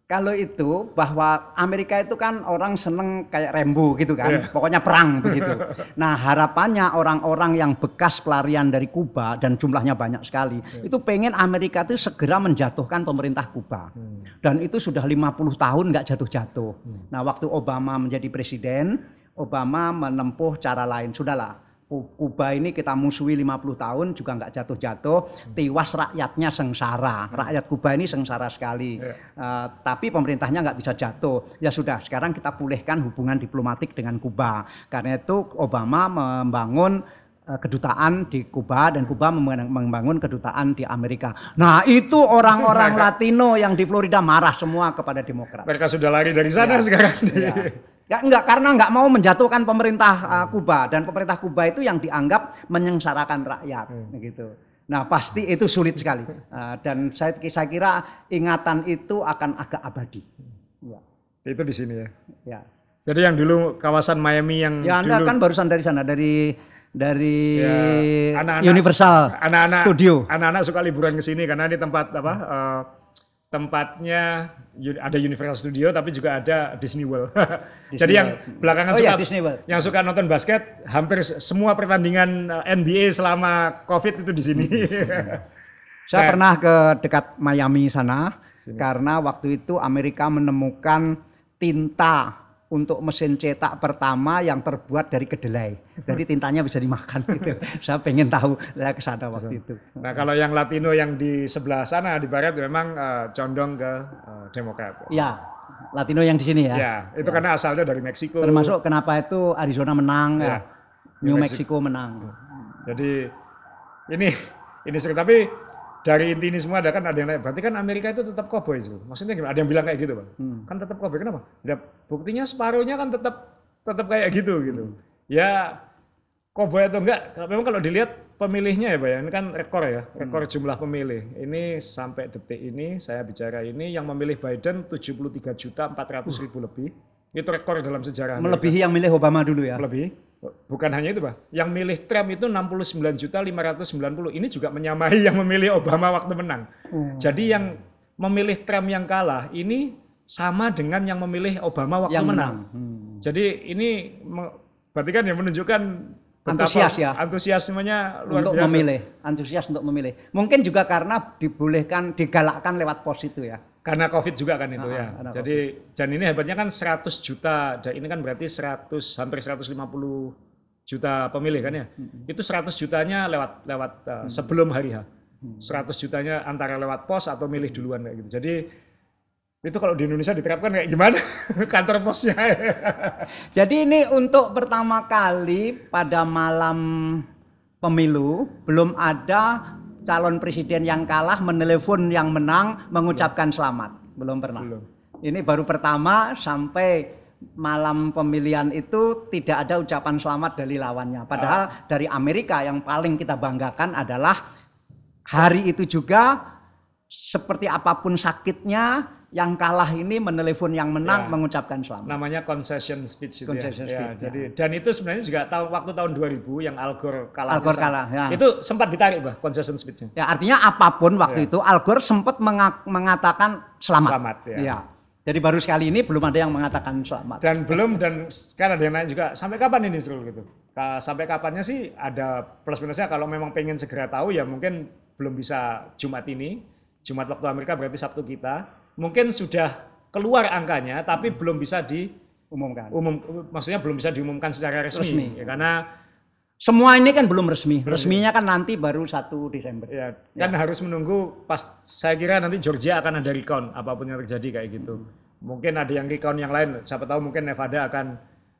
S1: Kalau itu bahwa Amerika itu kan orang seneng kayak Rembo gitu kan, yeah. pokoknya perang [LAUGHS] begitu. Nah harapannya orang-orang yang bekas pelarian dari Kuba dan jumlahnya banyak sekali, yeah. itu pengen Amerika itu segera menjatuhkan pemerintah Kuba. Hmm. Dan itu sudah 50 tahun nggak jatuh-jatuh. Hmm. Nah waktu Obama menjadi presiden, Obama menempuh cara lain. Sudahlah, Kuba ini kita musuhi 50 tahun juga nggak jatuh-jatuh, hmm. tiwas rakyatnya sengsara. Rakyat Kuba ini sengsara sekali. Yeah. Uh, tapi pemerintahnya nggak bisa jatuh. Ya sudah, sekarang kita pulihkan hubungan diplomatik dengan Kuba. Karena itu Obama membangun uh, kedutaan di Kuba dan Kuba membangun kedutaan di Amerika. Nah, itu orang-orang [LAUGHS] Latino yang di Florida marah semua kepada Demokrat.
S2: Mereka sudah lari dari sana ya. sekarang. Ya. [LAUGHS]
S1: Ya enggak karena enggak mau menjatuhkan pemerintah uh, Kuba dan pemerintah Kuba itu yang dianggap menyengsarakan rakyat hmm. gitu. Nah pasti itu sulit sekali uh, dan saya, saya kira ingatan itu akan agak abadi.
S2: Ya. Itu di sini ya. Ya. Jadi yang dulu kawasan Miami yang
S1: ya Anda
S2: dulu...
S1: kan barusan dari sana dari dari ya, anak -anak, Universal anak-anak, Studio.
S2: Anak-anak suka liburan ke sini karena ini tempat apa? Uh, tempatnya ada Universal Studio tapi juga ada Disney World. [LAUGHS] Disney Jadi yang belakangan oh, iya, suka ya, Disney World. yang suka nonton basket hampir semua pertandingan eh, NBA selama Covid itu di sini. [LAUGHS]
S1: Saya nah, pernah ke dekat Miami sana sini. karena waktu itu Amerika menemukan tinta untuk mesin cetak pertama yang terbuat dari kedelai. Jadi tintanya bisa dimakan [LAUGHS] gitu. Saya pengen tahu saya ke sana waktu itu.
S2: Nah, kalau yang Latino yang di sebelah sana di barat memang uh, condong ke uh, Demokrat.
S1: Ya, Latino yang di sini ya.
S2: Ya, itu ya. karena asalnya dari Meksiko.
S1: Termasuk kenapa itu Arizona menang ya. ya. New Mexico menang.
S2: Jadi ini ini seru tapi dari inti ini semua ada kan ada yang naik. Berarti kan Amerika itu tetap cowboy itu. Maksudnya gimana? Ada yang bilang kayak gitu, Bang. Hmm. Kan tetap cowboy. Kenapa? Ya, buktinya separuhnya kan tetap tetap kayak gitu gitu. Hmm. Ya cowboy atau enggak, memang kalau dilihat pemilihnya ya Pak ya, ini kan rekor ya, rekor jumlah pemilih. Ini sampai detik ini saya bicara ini yang memilih Biden 73 juta 400 ribu lebih. Itu rekor dalam sejarah. Amerika.
S1: Melebihi yang milih Obama dulu ya.
S2: Lebih. Bukan hanya itu Pak, yang milih Trump itu 69 juta 590. Ini juga menyamai [LAUGHS] yang memilih Obama waktu menang.
S1: Oh.
S2: Jadi yang memilih Trump yang kalah ini sama dengan yang memilih Obama waktu
S1: yang
S2: menang.
S1: menang. Hmm.
S2: Jadi ini berarti kan yang menunjukkan
S1: Antusias ya.
S2: Antusiasmenya luar
S1: untuk
S2: biasa.
S1: memilih, antusias untuk memilih. Mungkin juga karena dibolehkan, digalakkan lewat pos itu ya.
S2: Karena Covid juga kan itu
S1: Ah,
S2: ya. Jadi dan ini hebatnya kan 100 juta, dan ini kan berarti 100 hampir 150 juta pemilih kan ya. Itu 100 jutanya lewat lewat uh, sebelum hari H. 100 jutanya antara lewat pos atau milih duluan kayak gitu. Jadi itu kalau di Indonesia diterapkan kayak gimana [LAUGHS] kantor posnya? [LAUGHS]
S1: Jadi ini untuk pertama kali pada malam pemilu belum ada calon presiden yang kalah menelepon yang menang mengucapkan selamat. Belum pernah.
S2: Belum.
S1: Ini baru pertama sampai malam pemilihan itu tidak ada ucapan selamat dari lawannya. Padahal dari Amerika yang paling kita banggakan adalah hari itu juga seperti apa pun sakitnya yang kalah ini menelepon yang menang
S2: Ya.
S1: mengucapkan selamat.
S2: namanya concession speech itu
S1: Concession
S2: ya. Ya,
S1: speech, ya.
S2: jadi dan itu sebenarnya juga tahun waktu tahun 2000 yang Al Gore kalah.
S1: Al Gore kalah, ya.
S2: Itu sempat ditarik bah concession speech-nya.
S1: Ya, artinya apa pun waktu
S2: Ya.
S1: itu Al Gore sempat menga- mengatakan selamat.
S2: Selamat, ya.
S1: Ya. Jadi baru sekali ini belum ada yang mengatakan selamat.
S2: Dan belum dan kan ada yang nanya juga sampai kapan ini Srul gitu. Sampai kapannya sih ada plus minusnya kalau memang pengen segera tahu ya mungkin belum bisa Jumat ini. Jumat waktu Amerika berarti Sabtu kita. Mungkin sudah keluar angkanya tapi belum bisa di
S1: Umumkan.
S2: umum maksudnya belum bisa diumumkan secara resmi,
S1: Resmi.
S2: Ya, karena
S1: Semua ini kan belum resmi. Resminya kan nanti baru 1 Desember.
S2: ya kan harus menunggu pas saya kira nanti Georgia akan ada recount apa pun yang terjadi kayak gitu. Mungkin ada yang recount yang lain, siapa tahu mungkin Nevada akan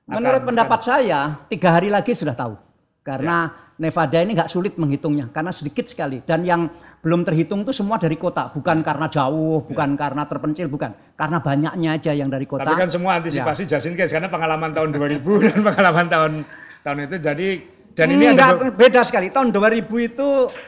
S1: Menurut
S2: akan-
S1: pendapat saya, tiga hari lagi sudah tahu. Karena
S2: Ya.
S1: Nevada ini nggak sulit menghitungnya, karena sedikit sekali. Dan yang belum terhitung itu semua dari kota, bukan karena jauh, bukan karena terpencil, bukan. Karena banyaknya aja yang dari kota.
S2: Ya. Tapi kan semua antisipasi
S1: Ya.
S2: just in case karena pengalaman tahun 2000 [LAUGHS] dan pengalaman tahun tahun itu jadi dan ini
S1: Enggak,
S2: ada be-
S1: beda sekali. Tahun 2000 itu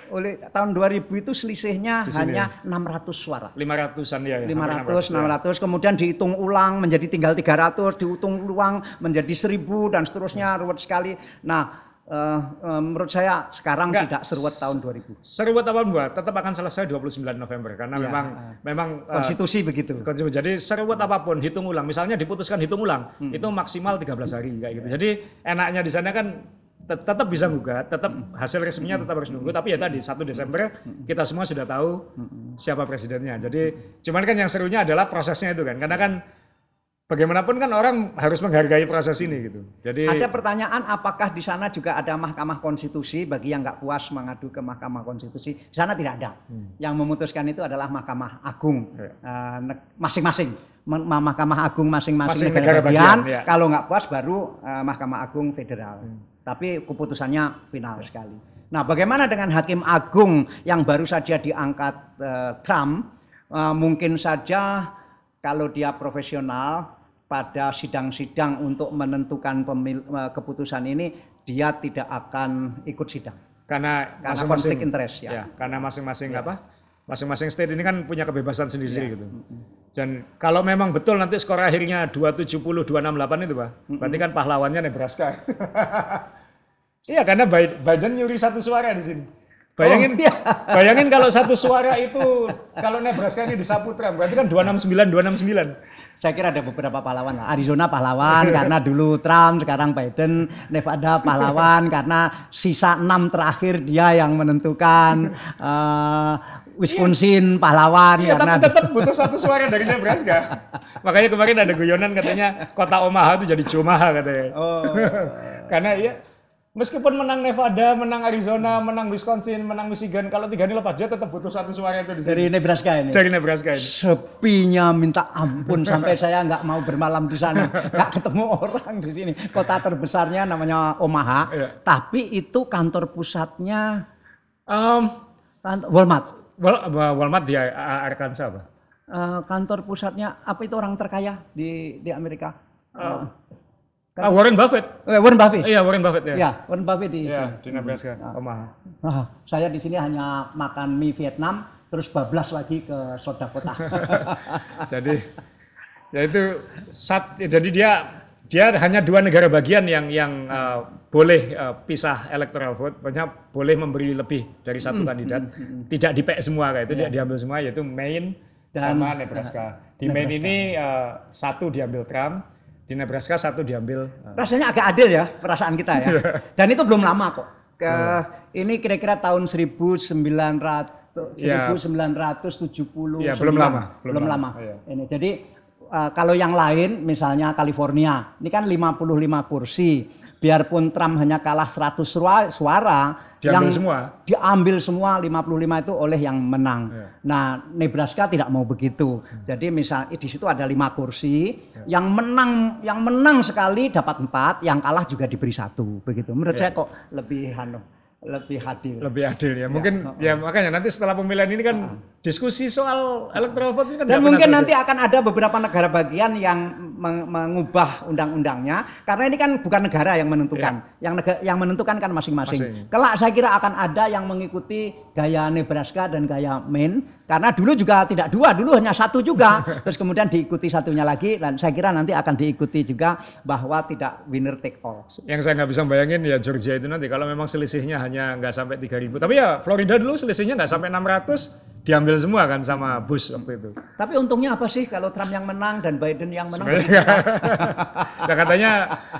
S1: oleh tahun 2000 itu selisihnya
S2: Di sini
S1: hanya 600 suara.
S2: 500-an ya, ya, hampir
S1: 500,
S2: 600, ya.
S1: 600, kemudian dihitung ulang menjadi tinggal 300, dihitung ulang menjadi 1000 dan seterusnya ruwet sekali. Nah, eh, eh, menurut saya sekarang
S2: Enggak.
S1: tidak seruwet tahun 2000.
S2: Seru buat apa buat tetap akan selesai 29 November karena
S1: Ya,
S2: memang
S1: ah.
S2: memang
S1: Konstitusi begitu.
S2: konstitusi. Jadi seru buat apa pun hitung ulang. Misalnya diputuskan hitung ulang
S1: Hmm.
S2: itu maksimal 13 hari kayak gitu. Jadi enaknya di sana kan tet- tetap bisa gugat, tetap
S1: Hmm.
S2: hasil resminya tetap harus nunggu. Tapi ya tadi 1 Desember kita semua sudah tahu
S1: Hmm.
S2: siapa presidennya. Jadi cuman kan yang serunya adalah prosesnya itu kan. Karena kan bagaimanapun kan orang harus menghargai proses ini gitu. Jadi
S1: Ada pertanyaan apakah di sana juga ada Mahkamah Konstitusi bagi yang nggak puas mengadu ke Mahkamah Konstitusi? Di sana tidak ada. Yang memutuskan itu adalah Mahkamah Agung
S2: Hmm. Ya.
S1: Eh, masing-masing. Men- ma- Mahkamah Agung masing-masing
S2: Masing
S1: negara,
S2: negara
S1: bagian.
S2: bagian, ya.
S1: Kalau nggak puas baru eh, Mahkamah Agung federal.
S2: Hmm.
S1: Tapi keputusannya final sekali. Nah, bagaimana dengan Hakim Agung yang baru saja diangkat eh, Trump? Eh, mungkin saja kalau dia profesional pada sidang-sidang untuk menentukan pemil- eh, keputusan ini dia tidak akan ikut sidang
S2: karena
S1: karena
S2: masing-masing
S1: konflik interest ya.
S2: Ya, karena masing-masing apa? Masing-masing state ini kan punya kebebasan sendiri
S1: Ya.
S2: gitu. Dan kalau memang betul nanti skor akhirnya 270 268 itu, Pak. Berarti kan pahlawannya Nebraska. [LAUGHS] iya, karena Bi- Biden nyuri satu suara di sini. Bayangin,
S1: Oh, iya. [LAUGHS]
S2: bayangin kalau satu suara itu kalau Nebraska ini disapu Trump, berarti kan 269 269.
S1: Saya kira ada beberapa pahlawan lah. Arizona pahlawan [LAUGHS] karena dulu Trump, sekarang Biden. Nevada pahlawan [LAUGHS] karena sisa enam terakhir dia yang menentukan. [LAUGHS] Eh, Wisconsin pahlawan
S2: Iya,
S1: karena
S2: tapi tetap butuh satu suara dari Nebraska. Makanya kemarin ada guyonan katanya kota Omaha itu jadi Cumaha katanya.
S1: Oh.
S2: Karena iya, meskipun menang Nevada, menang Arizona, menang Wisconsin, menang Michigan, kalau tiga ini lepas dia tetap butuh satu suara itu di sini.
S1: dari Nebraska ini.
S2: Dari Nebraska ini.
S1: Sepinya minta ampun sampai saya nggak mau bermalam di sana, nggak ketemu orang di sini. Kota terbesarnya namanya Omaha,
S2: Iya.
S1: tapi itu kantor pusatnya
S2: Um,
S1: Walmart.
S2: Wal- Walmart di Arkansas apa?
S1: Eh, kantor pusatnya apa itu orang terkaya di di Amerika? Eh,
S2: Ah, Warren Buffett.
S1: Eh, Warren Buffett.
S2: Iya, Warren Buffett ya.
S1: Ya, Warren Buffett di
S2: Iya, di Nebraska, Omaha.
S1: Nah, saya di sini hanya makan mie Vietnam, terus bablas lagi ke soda kota. [LAUGHS]
S2: jadi ya itu sat, jadi dia dia hanya dua negara bagian yang yang uh, boleh uh, pisah electoral vote, banyak boleh memberi lebih dari satu kandidat, tidak dipek semua kayak itu, tidak diambil semua yaitu Maine
S1: Dan-
S2: sama Nebraska. Di Maine ini uh, satu diambil Trump, di Nebraska satu diambil uh,
S1: Rasanya agak adil ya perasaan kita ya. Dan itu belum lama kok. Ke, Ini kira-kira tahun 1900
S2: Ya.
S1: 1970
S2: Ya, belum lama, belum
S1: belum
S2: lama.
S1: lama.
S2: Iya.
S1: Ini jadi eh, kalau yang lain misalnya California ini kan 55 kursi biarpun Trump hanya kalah 100 suara, suara
S2: Diambil
S1: yang
S2: semua.
S1: diambil semua 55 itu oleh yang menang.
S2: Iya.
S1: Nah, Nebraska tidak mau begitu. Jadi misal di situ ada lima kursi,
S2: Iya.
S1: yang menang yang menang sekali dapat empat, yang kalah juga diberi satu, begitu. Menurut
S2: Iya.
S1: saya kok lebih anu, lebih adil.
S2: lebih adil ya. Mungkin ya makanya nanti setelah pemilihan ini kan diskusi soal electoral vote ini kan
S1: Dan mungkin nanti akan ada beberapa negara bagian yang meng- mengubah undang-undangnya karena ini kan bukan negara yang menentukan. Yang nega- yang menentukan kan masing-masing.
S2: Masing.
S1: Kelak saya kira akan ada yang mengikuti gaya Nebraska dan gaya Maine karena dulu juga tidak dua, dulu hanya satu juga. [LAUGHS] Terus kemudian diikuti satunya lagi dan saya kira nanti akan diikuti juga bahwa tidak winner take all.
S2: Yang saya nggak bisa bayangin ya Georgia itu nanti kalau memang selisihnya hanya nggak sampai 3000. Tapi ya Florida dulu selisihnya nggak sampai 600 diambil semua kan sama Bush waktu itu.
S1: Tapi untungnya apa sih kalau Trump yang menang dan Biden yang menang? [LAUGHS]
S2: nah katanya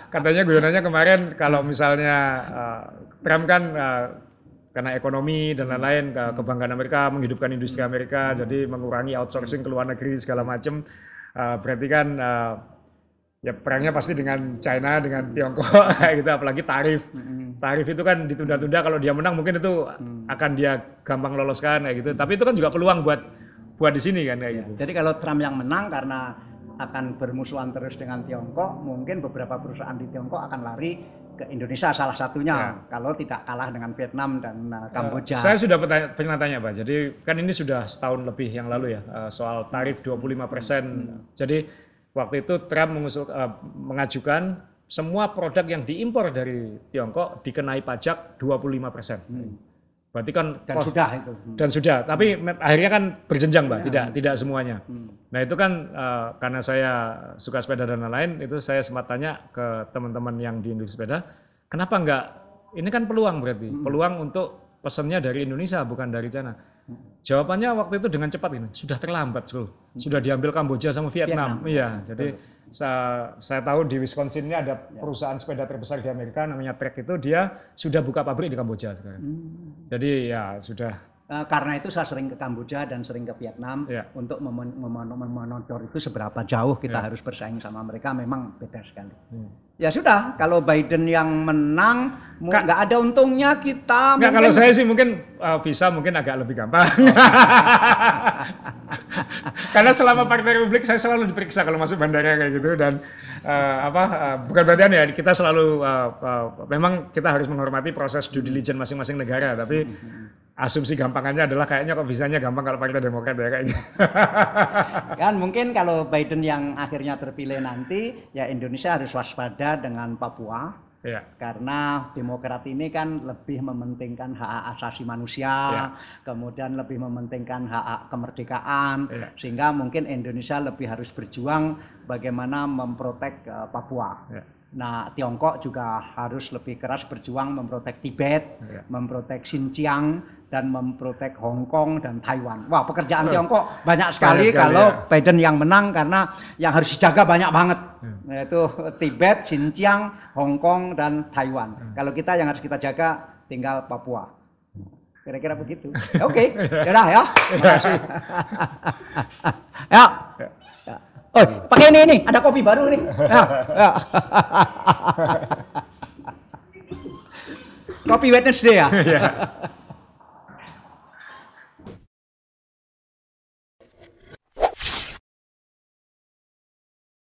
S2: katanya guyonannya kemarin kalau misalnya uh, Trump kan uh, karena ekonomi dan lain-lain ke kebanggaan Amerika menghidupkan industri Amerika jadi mengurangi outsourcing ke luar negeri segala macam Uh, berarti kan uh, ya perangnya pasti dengan China dengan Tiongkok [LAUGHS] gitu apalagi tarif tarif itu kan ditunda-tunda kalau dia menang mungkin itu akan dia gampang loloskan kayak gitu tapi itu kan juga peluang buat buat di sini kan kayak gitu
S1: Jadi kalau Trump yang menang karena akan bermusuhan terus dengan Tiongkok, mungkin beberapa perusahaan di Tiongkok akan lari ke Indonesia salah satunya.
S2: Ya.
S1: Kalau tidak kalah dengan Vietnam dan uh, Kamboja.
S2: Saya sudah bertanya, pernah tanya Pak, jadi kan ini sudah setahun lebih yang lalu ya eh, soal tarif 25 persen. Jadi waktu itu Trump mengusul, eh, mengajukan semua produk yang diimpor dari Tiongkok dikenai pajak 25 persen. Berarti kan
S1: dan
S2: kos-
S1: sudah itu.
S2: dan sudah, tapi me- akhirnya kan berjenjang Pak, tidak tidak semuanya. Nah itu kan eh, karena saya suka sepeda dan lain-lain, itu saya sempat tanya ke teman-teman yang di industri sepeda, kenapa enggak? Ini kan peluang berarti, peluang untuk pesannya dari Indonesia bukan dari China. Jawabannya waktu itu dengan cepat ini, sudah terlambat, Bro. Sudah diambil Kamboja sama Vietnam. Iya, jadi saya, saya tahu di Wisconsin ini ada perusahaan sepeda terbesar di Amerika namanya Trek itu. Dia sudah buka pabrik di Kamboja sekarang. Jadi ya sudah
S1: Uh, karena itu saya sering ke Kamboja dan sering ke Vietnam
S2: Ya.
S1: untuk memon- memon- memonitor itu seberapa jauh kita harus bersaing sama mereka memang beda sekali. Ya sudah, kalau Biden yang menang nggak ada untungnya kita.
S2: Enggak, kalau saya sih mungkin uh, visa mungkin agak lebih gampang. [LAUGHS] Karena selama Partai Republik saya selalu diperiksa kalau masuk bandara kayak gitu dan uh, apa uh, bukan berarti ya kita selalu uh, uh, memang kita harus menghormati proses due diligence masing-masing negara tapi asumsi gampangannya adalah kayaknya kok visanya gampang kalau Partai Demokrat ya kayaknya. [LAUGHS]
S1: kan mungkin kalau Biden yang akhirnya terpilih nanti ya Indonesia harus waspada dengan Papua
S2: ya.
S1: karena Demokrat ini kan lebih mementingkan hak hak asasi manusia,
S2: Ya.
S1: kemudian lebih mementingkan hak hak kemerdekaan,
S2: Ya.
S1: sehingga mungkin Indonesia lebih harus berjuang bagaimana memprotek eh, Papua.
S2: Ya.
S1: Nah, Tiongkok juga harus lebih keras berjuang memprotek Tibet,
S2: Ya.
S1: memprotek Xinjiang, dan memprotek Hong Kong dan Taiwan. Wah, pekerjaan
S2: Oh.
S1: Tiongkok banyak sekali,
S2: sekali,
S1: kalau
S2: ya.
S1: Biden yang menang karena yang harus dijaga banyak banget.
S2: Hmm.
S1: Yaitu Tibet, Xinjiang, Hong Kong, dan Taiwan.
S2: Hmm.
S1: Kalau kita yang harus kita jaga tinggal Papua. Kira-kira begitu. [LAUGHS] Oke, yaudah ya. Makasih. [LAUGHS] ya. Ya. Oh, pakai ini ini, ada kopi baru nih. [LAUGHS] Ya, ya. kopi Wednesday ya.
S2: Ya.